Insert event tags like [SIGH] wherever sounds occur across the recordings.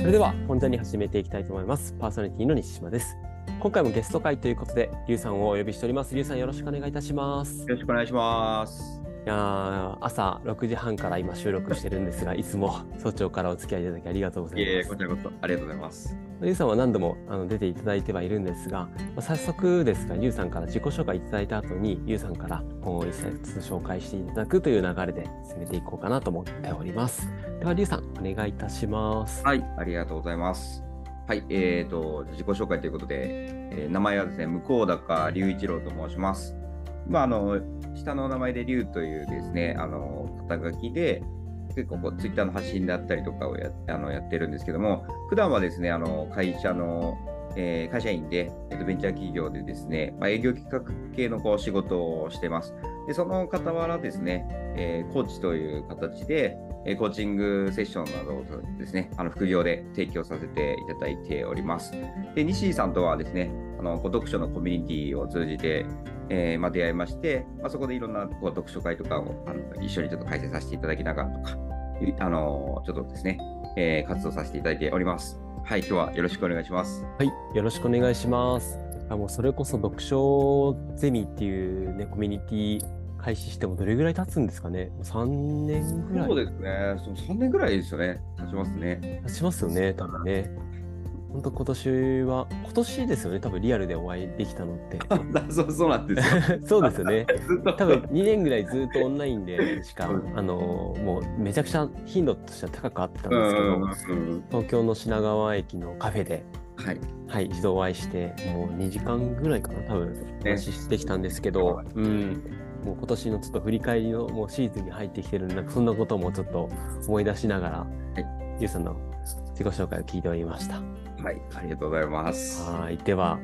それでは本題に始めていきたいと思います。パーソナリティの西島です。今回もゲスト会ということで、リュウさんをお呼びしております。リュウさんよろしくお願いいたします。よろしくお願いします。いやー朝6時半から今収録してるんですが、いつも [LAUGHS] 早朝からお付き合いいただきありがとうございえいえ、いますこ。ちらこそありがとうございます。リュウさんは何度もあの出ていただいてはいるんですが、まあ早速ですが、リュウさんから自己紹介いただいた後に、リュウさんから本を一冊紹介していただくという流れで進めていこうかなと思っております。では、リュウさん、お願いいたします。はい、ありがとうございます。はい、えーと、自己紹介ということで、えー名前はですね、向高隆一郎と申します。まあ、あの、下の名前で龍というですね、あの、肩書きで、結構こう、ツイッターの発信であったりとかをやあのやってるんですけども、普段はですね、あの、会社の、えー会社員で、えっと、ベンチャー企業でですね、まあ、営業企画系のこう仕事をしてます。で、その傍らですね、えーコーチという形で、えーコーチングセッションなどをですね、あの副業で提供させていただいております。で、西井さんとはですね、あの読書のコミュニティを通じて、えーまあ、出会いまして、まあ、そこでいろんなこう読書会とかをあの一緒にちょっと開催させていただきながらとか、いあのちょっとですね、えー活動させていただいております。はい、今日はよろしくお願いします。はい、よろしくお願いします。あもうそれこそ読書ゼミっていうね、コミュニティ開始してもどれぐらい経つんですかね ?3 年ぐらい？そうですね、その3年ぐらいですよね、経ちますね。経ちますよね、多分ね。本当今年は、今年ですよね、多分リアルでお会いできたのって。[LAUGHS] そうそうなんですよ。[LAUGHS] そうですよね。多分2年ぐらいずっとオンラインでしか、うんあのもうめちゃくちゃ頻度としては高くあってたんうですけど、東京の品川駅のカフェで、はい。はい、一度お会いして、もう2時間ぐらいかな、多分話してきたんですけど、うん、もう今年のちょっと振り返りのもうシーズンに入ってきてるんで、なんかそんなこともちょっと思い出しながら、ゆうさんの自己紹介を聞いておりました。はい、ありがとうございます。はい、では、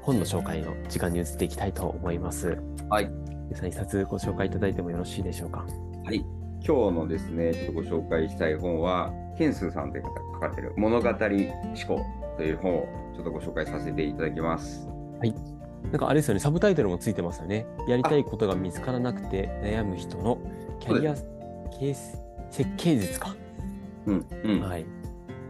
本の紹介の時間に移っていきたいと思います。はい。さん、一冊ご紹介いただいてもよろしいでしょうか？はい。今日のですね、ちょっとご紹介したい本は、ケンスーさんという方が書かれている物語思考という本をちょっとご紹介させていただきます。なんかあれですよね、サブタイトルもついてますよね。やりたいことが見つからなくて悩む人のキャリアケース設計術か。うん。うん。はい。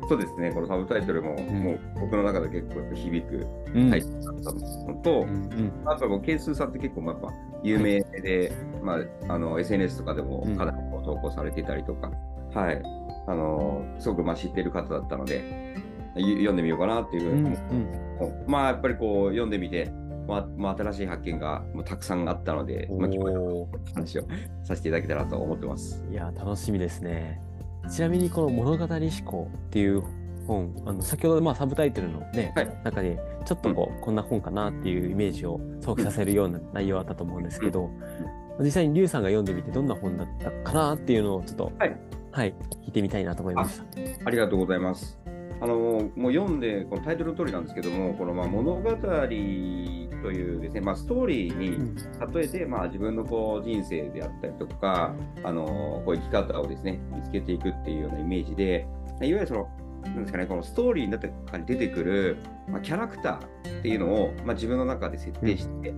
そうですね、このサブタイトルも、ん。もう僕の中で結構響くうん。タイトルだったのと、うんうん。あとはケンスーさんって結構まあやっぱ有名で、まあ、あの SNS とかでもかなり投稿されていたりとか、はい。あのすごくまあ知っている方だったので、ゆ読んでみようかなっていうふううんに思って。まあやっぱりこう読んでみて、まあまあ、新しい発見がもうたくさんあったので、まあ、今日話をさせていただけたらと思ってます。ーいや、楽しみですね。ちなみにこの物語思考っていう本、あの先ほどまあサブタイトルのね、はい中でちょっとこう、こんな本かなっていうイメージを想起させるような内容あったと思うんですけど、実際にリュウさんが読んでみてどんな本だったかなっていうのをちょっと、はい、はい、聞いてみたいなと思いました。ありがとうございます。あのもう読んで、このタイトルの通りなんですけども、このまあ物語というですね、まあ、ストーリーにうん。例えて、まあ、自分のこう人生であったりとか、あのこう生き方をですね、見つけていくっていうようなイメージで、いわゆるその、なんですかね、このストーリーになってに出てくる、まあ、キャラクターっていうのを、まあ、自分の中で設定して、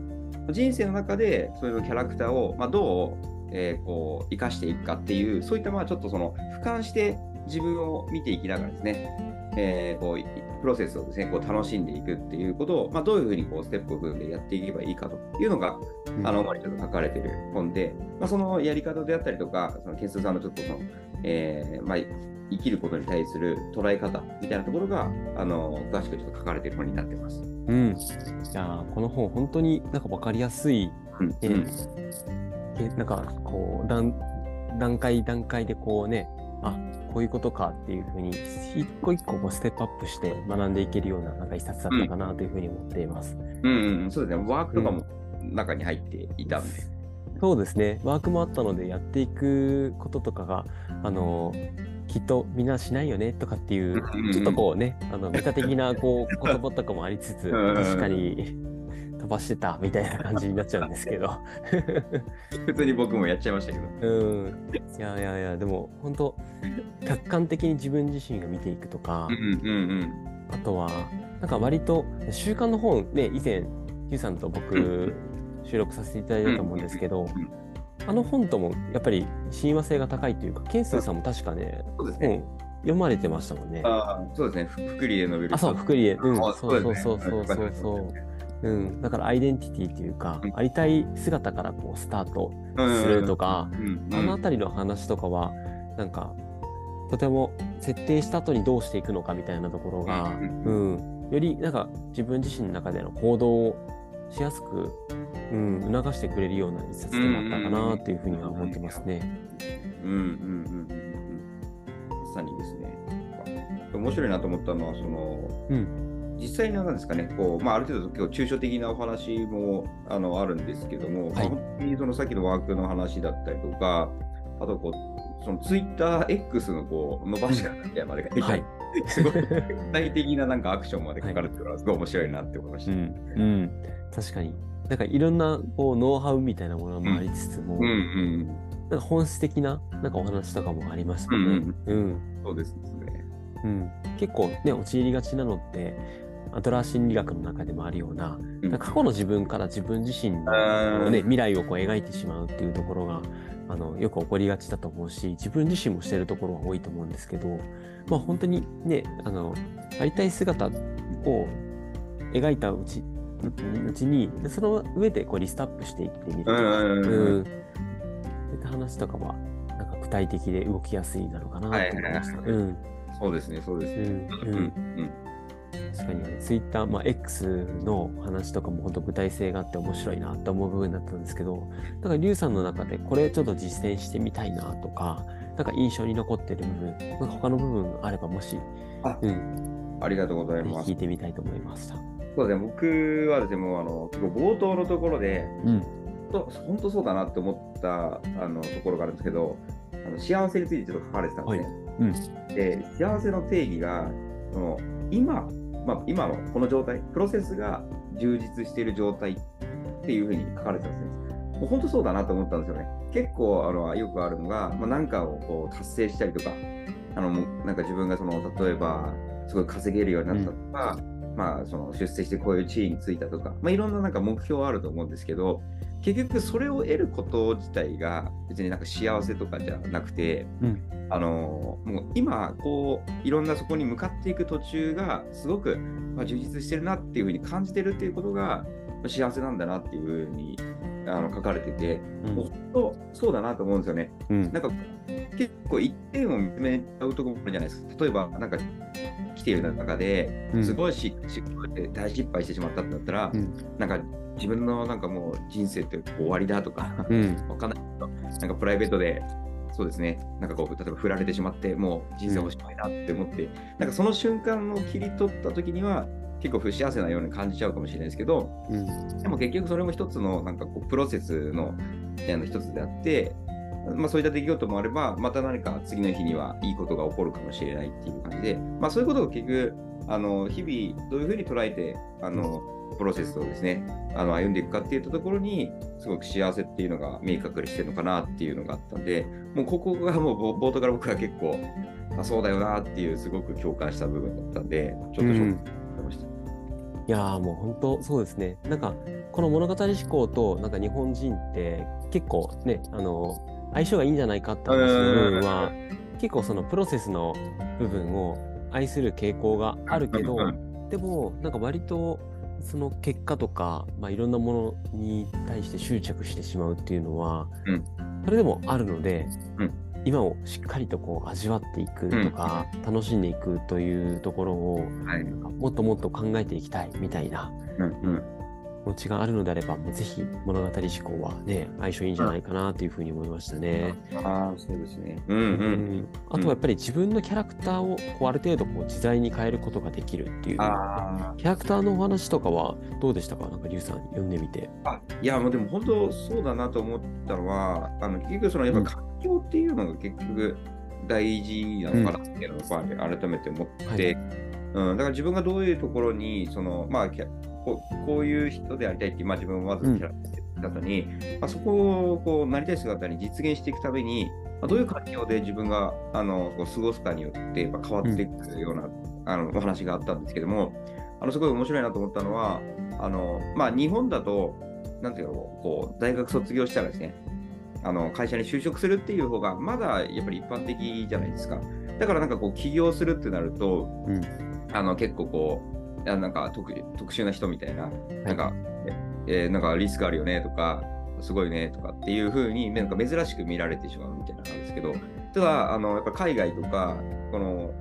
人生の中でそういうキャラクターを、まあ、どう、えーこう生かしていくかっていう、そういったまあちょっとその俯瞰して自分を見ていきながらですね、えーこういプロセスをですねこう楽しんでいくっていうことを、まあ、どういうふうにこうステップを踏んでやっていけばいいかというのが、うんあの主にちょっと書かれている本で、まあ、そのやり方であったりとか、そのケンスーさんのちょっとその、えーまあ、生きることに対する捉え方みたいなところが、あの詳しくちょっと書かれている本になってます。うん。いやーこの本、本当になんか分かりやすい、うんえうんえなんかこう段、段階段階でこうね、あこういうことかっていうふうに、一個一個こうステップアップして学んでいけるようななんか一冊だったかなというふうに思っています。うんうん、そうですね、ワークとかも中に入っていたんで。そうですね、ワークもあったので、やっていくこととかが、あのきっとみんなしないよねとかっていううんうんうん、ちょっとこうね、あのメタ的なこう言葉とかもありつつ、うんうんうん。確かに飛ばしてたみたいな感じになっちゃうんですけど。[LAUGHS] 普通に僕もやっちゃいましたけど。うん。いやいやいや、でも本当、客観的に自分自身が見ていくとか、うんうんうんあとは、なんか割と、週刊の本、ね、以前、ゆうさんと僕、収録させていただいたと思うんですけどん、あの本ともやっぱり親和性が高いというか、ケンスーさんも確かね、そうですね。うん、読まれてましたもんね。あそうですね、ふ福利へのあ、そう、福利へ。うん、あそうそうそうそうそうそう。うん、だからアイデンティティっていうか、うん。ありたい姿からこうスタートうんするとか、あのあたりの話とかは、なんか、とても設定した後にどうしていくのかみたいなところが、ううん、よりなんか自分自身の中での行動をしやすく、うん、促してくれるような一冊でもあったかなっていうふうには思ってますね。うんうんうんうんうん。まさにですね。面白いなと思ったのは、その、うん、実際になんですかね、こうまあ、ある程度結構抽象的なお話もあのあるんですけども、はいまあ本当にそのさっきのワークの話だったりとか、あとこう、そのツイッター X のこう伸ばし方みたいなまで書いてはい。[LAUGHS] すごい具体的ななんかアクションまで書かれてるのがすごい面白いなって思いました。うん、うん、確かに。なんかいろんなこうノウハウみたいなものもありつつも、うんうんなんか本質的ななんかお話とかもありましたね。うん、そうですね。うん、結構ね陥りがちなのってアドラー心理学の中でもあるような過去の自分から自分自身の、ね、未来をこう描いてしまうっていうところがあのよく起こりがちだと思うし自分自身もしてるところが多いと思うんですけど、まあ、本当にねあのありたい姿を描いたうちうちにでその上でこうリストアップしていってみるとか、うんそういった話とかはなんか具体的で動きやすいなのかなと思いました。うんそうですね、そうですね。うんううんん確かにね、ツイッター、まあ、X の話とかも本当具体性があって面白いなと思う部分だったんですけど、だからリュウさんの中でこれちょっと実践してみたいなとか、なんか印象に残ってる部分、なんか他の部分あればもし、あうん、ありがとうございます聞い。てみたいと思いました。そうですね、僕はですね、もうあの結構冒頭のところで、うん。と本当そうだなって思ったあのところがあるんですけど、あの幸せについてちょっと書かれてたんですね。うん。で、幸せの定義が、その今、まあ、今のこの状態、プロセスが充実している状態っていうふうに書かれてたんですね。もう本当そうだなと思ったんですよね。結構あのよくあるのが、まあ、何かをこう達成したりとか、あのなんか自分がその例えばすごい稼げるようになったとか、まあ、その出世してこういう地位についたとか、まあ、いろんななんか目標はあると思うんですけど、結局それを得ること自体が別になんか幸せとかじゃなくて、うん。あのもう今こういろんなそこに向かっていく途中がすごく、まあ、充実してるなっていうふうに感じてるっていうことが幸せなんだなっていうふうにあの書かれてて、うん。本当そうだなと思うんですよね。うん。なんか結構一点を認めちゃうところあるじゃないですか。例えばなんか来ている中でうん。すごいし、し大失敗してしまったってなったら、うん。なんか自分のなんかもう人生って終わりだとか、うん。わかんないけど、なんかプライベートで、そうですね、なんかこう、例えば振られてしまって、もう人生おしまいだって思って、なんかその瞬間を切り取った時には、結構不幸せなように感じちゃうかもしれないですけど、うん。でも結局それも一つのなんかこうプロセスのあの一つであって、まあ、そういった出来事もあれば、また何か次の日にはいいことが起こるかもしれないっていう感じで、まあ、そういうことを結局、あの日々どういうふうに捉えて、あのプロセスをですね、あの歩んでいくかっていったところに、すごく幸せっていうのが明確にしてるのかなっていうのがあったんで、もうここがもう冒冒頭から僕は結構、あそうだよなっていうすごく共感した部分だったんで、ちょっとショックました。いやーもう本当そうですね。なんかこの物語思考となんか日本人って結構ねあの相性がいいんじゃないかって話の部分は結構そのプロセスの部分を愛する傾向があるけどうん。でもなんか割とその結果とか、まあ、いろんなものに対して執着してしまうっていうのは、うん。それでもあるので、うん。今をしっかりとこう味わっていくとか、楽しんでいくというところをはい。もっともっと考えていきたいみたいなうん持ちがあるのであれば、もうぜひ物語思考はね、相性いいんじゃないかなというふうに思いましたね。ああ、そうですね。うんう。うんんあとはやっぱり自分のキャラクターをこうある程度こう自在に変えることができるっていう。あキャラクターのお話とかはどうでしたかなんかリュウさん読んでみて。あ、いや、もうでも本当そうだなと思ったのは、あの結局そのやっぱ環境っていうのが結局大事なのかなっていうのをやっぱり改めて思って、うん、だから自分がどういうところに、その、まあ、こうこういう人でありたいってまあ、自分はまずキャラクターだったに、まあ、そこをこうなりたい姿に実現していくために、まあ、どういう環境で自分があのこう過ごすかによってやっぱ変わっていくような、あのお話があったんですけども、あのすごい面白いなと思ったのは、あのまあ、日本だと、なんていうの、こう大学卒業したらですね、あの会社に就職するっていう方が、まだやっぱり一般的じゃないですか。だからなんかこう起業するってなると、うん。あの結構こうあなんか特特殊な人みたいな、なんか、えーなんかリスクあるよねとかすごいねとかっていう風になんか珍しく見られてしまうみたいななんですけどただあのやっぱ海外とかこの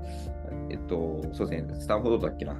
えっとそうですねスタンフォードだっけな。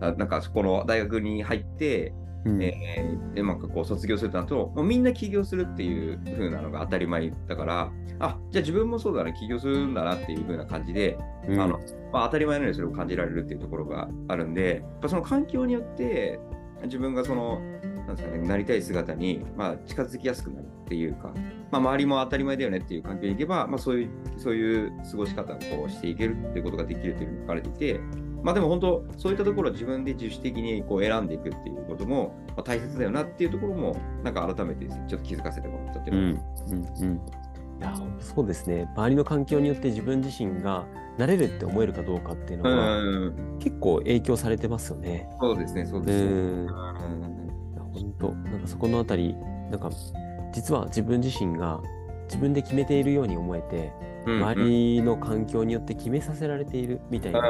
あなんかそこの大学に入ってうん。えー、でなんかこう卒業するとなると、もうみんな起業するっていう風なのが当たり前だから、あじゃあ自分もそうだね、起業するんだなっていう風な感じで、うん。あのまあ、当たり前のようにそれを感じられるっていうところがあるんで、やっぱその環境によって、自分がその、なんですかね、なりたい姿に、まあ、近づきやすくなるっていうか、まあ、周りも当たり前だよねっていう環境に行けば、まあ、そういうそういう過ごし方をこうしていけるっていうことができるというふうに書かれていて、まあでも本当、そういったところを自分で自主的にこう選んでいくっていうことも、まあ、大切だよなっていうところも、なんか改めてちょっと気づかせてもらったっていううんのが、うんうんいやそうですね。周りの環境によって自分自身がなれるって思えるかどうかっていうのは、うん、結構影響されてますよね。そうですね、そううですね。ん。うん本当なんかそこのあたりなんか実は自分自身が自分で決めているように思えて、周りの環境によって決めさせられているみたいな、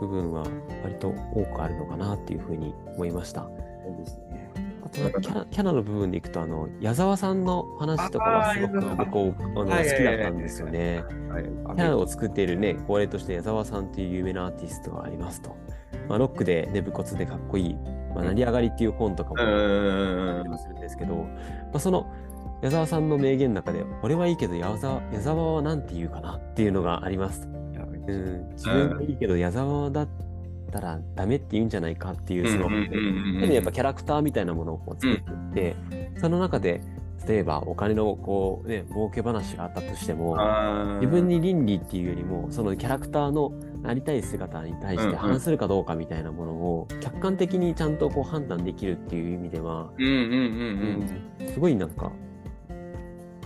部分は割と多くあるのかなっていうふうに思いました。あとキャラキャラの部分でいくとあの矢沢さんの話とかはすごく僕あの好きだったんですよね。はい、キャラを作っているね、恒例として矢沢さんという有名なアーティストがありますと。まあ、ロックで寝不骨でかっこいい、まあ、成り上がりっていう本とかもうん。あったりもするんですけど、まあ、その矢沢さんの名言の中で、俺はいいけど矢沢矢沢はなんて言うかなっていうのがあります。うん、自分がいいけど矢沢だったらダメって言うんじゃないかっていう、その、やっぱキャラクターみたいなものをこう作っていって、その中で、例えばお金のこうね、儲け話があったとしても、自分に倫理っていうよりもそのキャラクターのなりたい姿に対して反するかどうかみたいなものを客観的にちゃんとこう判断できるっていう意味では、うんうんうん。うんすごいなんか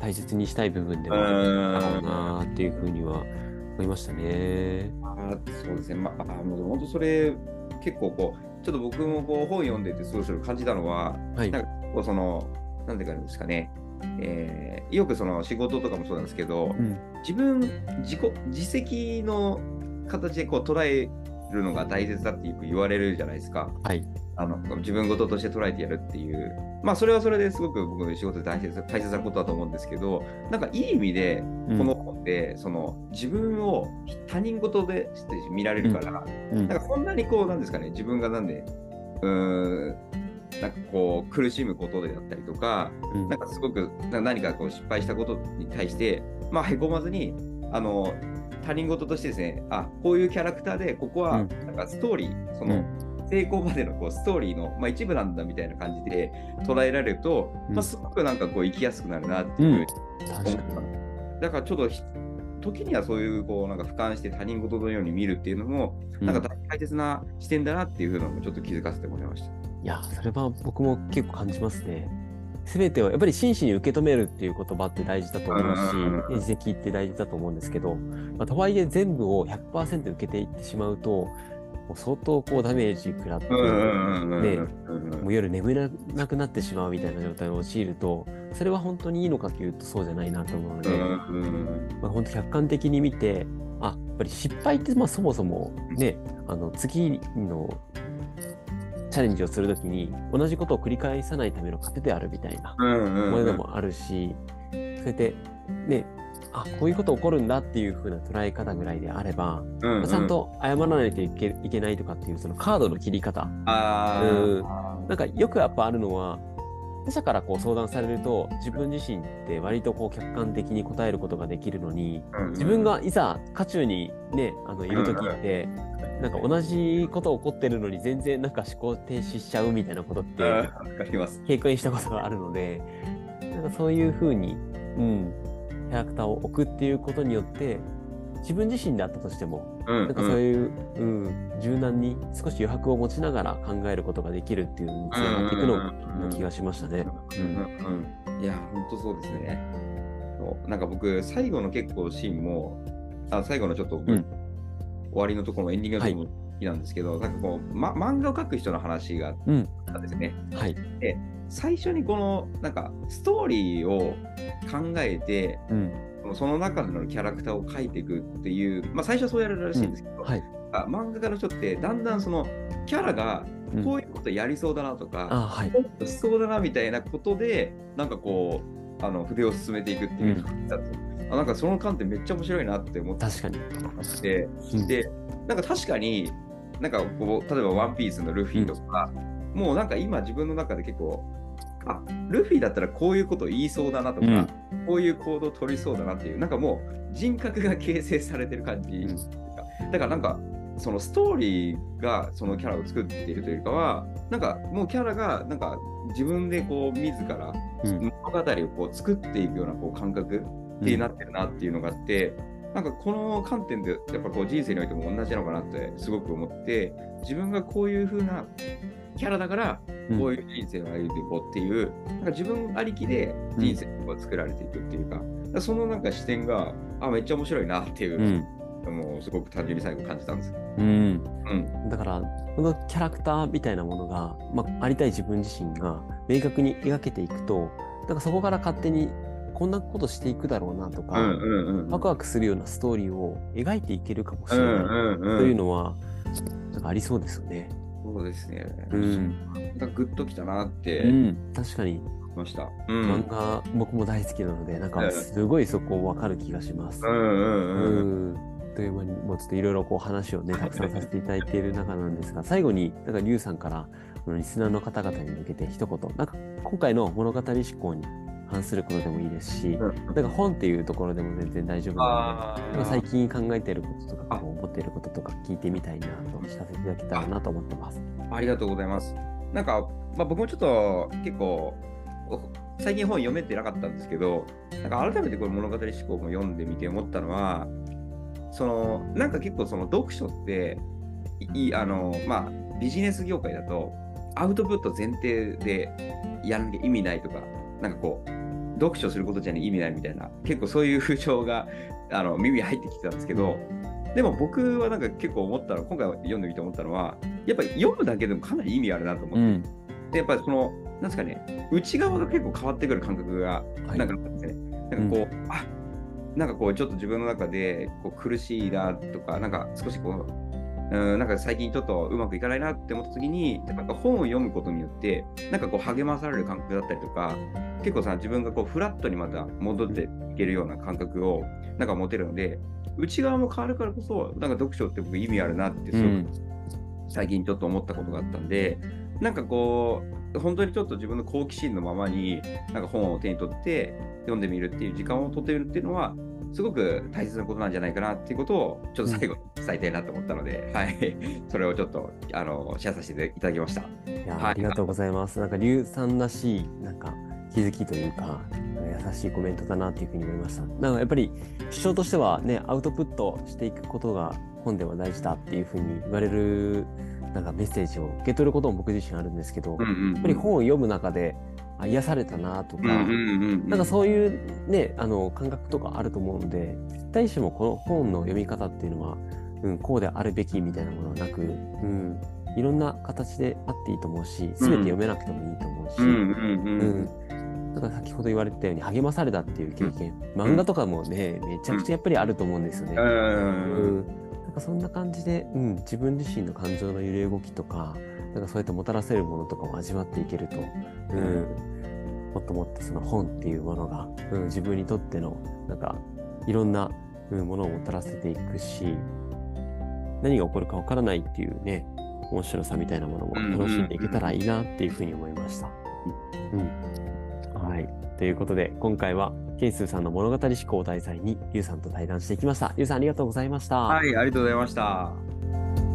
大切にしたい部分でもあるだろうなっていうふうには思いましたね。あそうですね、まあ、もう本当それ、結構こう、ちょっと僕もこう本読んでて、すごいそれ感じたのは、はい。なんかこうその、なんていうかですかね、えーよくその仕事とかもそうなんですけど、うん自分、自己、自責の形でこう捉えるのが大切だってよく言われるじゃないですか。はい。あの自分事として捉えてやるっていう、まあそれはそれですごく僕の仕事で大切大切なことだと思うんですけど、なんかいい意味で、うん。この本で、その自分を他人事でして見られるから、うん。なんかこんなにこう、なんですかね、自分がなんで、うーん、なんかこう苦しむことであったりとか、うん。なんかすごくな何かこう失敗したことに対して、まあ、へこまずに、あの、他人事としてですね、あ、こういうキャラクターで、ここはうん。なんかストーリー、その、成功までのこうストーリーの、まあ、一部なんだみたいな感じで捉えられると、うんまあ、すごくなんかこう生きやすくなるなっていうふうに確かに。だからちょっとひ時にはそういうこうなんか俯瞰して他人事のように見るっていうのも、なんか大切な視点だなっていうふうなのもちょっと気づかせてもらいました。いや、それは僕も結構感じますね。すべてをやっぱり真摯に受け止めるっていう言葉って大事だと思うし自責って大事だと思うんですけど、まあ、とはいえ全部を100%受けていってしまうと、もう相当こうダメージ食らって、ね、もう夜眠れなくなってしまうみたいな状態に陥ると、それは本当にいいのかというとそうじゃないなと思うので、まあ、本当客観的に見て、あ、やっぱり失敗ってまあそもそもね、あの次のチャレンジをするときに同じことを繰り返さないための糧であるみたいなものでもあるし、そうやってね、あ、こういうこと起こるんだっていう風な捉え方ぐらいであれば、まあちゃんと謝らないといけいけないとかっていうそのカードの切り方、あうん。なんかよくやっぱあるのは、他者からこう相談されると自分自身って割とこう客観的に答えることができるのに、自分がいざ渦中にね、あのいる時って、なんか同じこと起こってるのに全然なんか思考停止しちゃうみたいなことってわかります。経験したことがあるので、なんかそういうふうに、うん、キャラクターを置くっていうことによって、自分自身であったとしても、ななんかそういう、うん、柔軟に少し余白を持ちながら考えることができるっていうのにつながっていくのな気がしましたね。いや、本当そうですね。なんか僕、最後の結構シーンも、あ最後のちょっと、ん。終わりのところもエンディングのところも好きなんですけど、なんかこう、ま、漫画を描く人の話がうん。あったんですね。はい。最初にこの、なんか、ストーリーを考えて、うん。こその中でのキャラクターを描いていくっていう、まあ、最初はそうやるらしいんですけど、うんはい、あ漫画家の人ってだんだんそのキャラがこういうことやりそうだなとか、ういうことしそうだなみたいなことでなんかこうあの筆を進めていくっていう感じだと、あなんかその観点めっちゃ面白いなって思って確かに。てうんでなんか確かになんかこう例えば「ワンピースのルフィとか、もうなんか今自分の中で結構あルフィだったらこういうこと言いそうだなとか、うん。こういう行動取りそうだなっていうなんかもう人格が形成されてる感じ、うん。だからなんかそのストーリーがそのキャラを作っているというかはなんかもうキャラがなんか自分でこう自らうん。物語をこう作っていくようなこう感覚ってなってるなっていうのがあって、なんかこの観点でやっぱこう人生においても同じなのかなってすごく思って自分がこういう風なキャラだからうん。こういう人生を歩いていこうっていう、なんか自分ありきで人生を作られていくっていうか,、そのなんか視点があめっちゃ面白いなっていうう、ん。もうすごく単純に最後感じたんです。うん。うん。だからこのキャラクターみたいなものが、まあ、ありたい自分自身が明確に描けていくとだからそこから勝手にこんなことしていくだろうなとか、うんうんうん。ワクワクするようなストーリーを描いていけるかもしうんれない、というのはなんかありそうですよね。そうですね。うん。なんかグッときたなってうん、確かにました。う漫ん画僕も大好きなのでなんかうんすごいそこわかる気がします。うんという間にもうちょっといろいろこう話をねたくさんさせていただいている中なんですが最後になんかリュウさんからリスナーの方々に向けて一言。なんか今回の物語思考に関することでもいいですし、うんなんか本っていうところでも全然大丈夫なのあで、なんか最近考えていることとあか思っていることとか聞いてみたいなと聞かせていただけたらなと思ってます。ありがとうございます。なんか、まあ、僕もちょっと結構、お最近本読めてなかったんですけど、なんか改めてこれ物語思考も読んでみて思ったのは、そのなんか結構その読書って、いいあのまあ、ビジネス業界だと、アウトプット前提でやらなきゃ意味ないとか、なんかこう、読書することじゃね意味ないみたいな、結構そういう風潮があの耳に入ってきてたんですけど、でも僕はなんか結構思ったの、今回読んでみて思ったのは、やっぱり読むだけでもかなり意味あるなと思って、うん。でやっぱりその、なんですかね、内側が結構変わってくる感覚がはい。なんかあったんですね。なんかこう、あなんかこう、ちょっと自分の中でこう苦しいなとか、なんか少しこう、うん、なんか最近ちょっとうまくいかないなって思った時に、なんか本を読むことによって、なんかこう励まされる感覚だったりとか、結構さ、自分がこうフラットにまた戻っていけるような感覚をなんか持てるので、内側も変わるからこそ、なんか読書って僕意味あるなってすごくうん。最近ちょっと思ったことがあったんで、なんかこう、本当にちょっと自分の好奇心のままに、なんか本を手に取って読んでみるっていう時間を取ってみるっていうのは、すごく大切なことなんじゃないかなっていうことを、ちょっと最後に伝えたいなと思ったので、はい、それをちょっとあのシェアさせていただきました。いや、はいありがとうございます。なんか、リュウさんらしい、なんか、気づきというか、優しいコメントだなっていうふうに思いました。なんか、やっぱり、主張としてはね、アウトプットしていくことが本では大事だっていうふうに言われる、なんかメッセージを受け取ることも僕自身あるんですけど、やんっぱり本を読む中で、あ癒されたなとか、なんかそういうね、あの感覚とかあると思うので、絶対しもこの本の読み方っていうのは、うん、こうであるべきみたいなものはなく、うん、いろんな形であっていいと思うし、すべて読めなくてもいいと思うし、だから先ほど言われたように励まされたっていう経験、漫画とかもね、めちゃくちゃやっぱりあると思うんですよね。うん。うん。なんかそんな感じで、うん、自分自身の感情の揺れ動きとか、なんかそうやってもたらせるものとかを味わっていけると、うん、もっともっとその本っていうものが、うん、自分にとっての、なんか、いろんな、うん、ものをもたらせていくし、何が起こるかわからないっていうね、面白さみたいなものも楽しんでいけたらいいなっていうふうに思いました。うん。はい。ということで、今回は、ケンスーさんの物語思考を題材に、リュウさんと対談していきました。リュウさんありがとうございました。はい、ありがとうございました。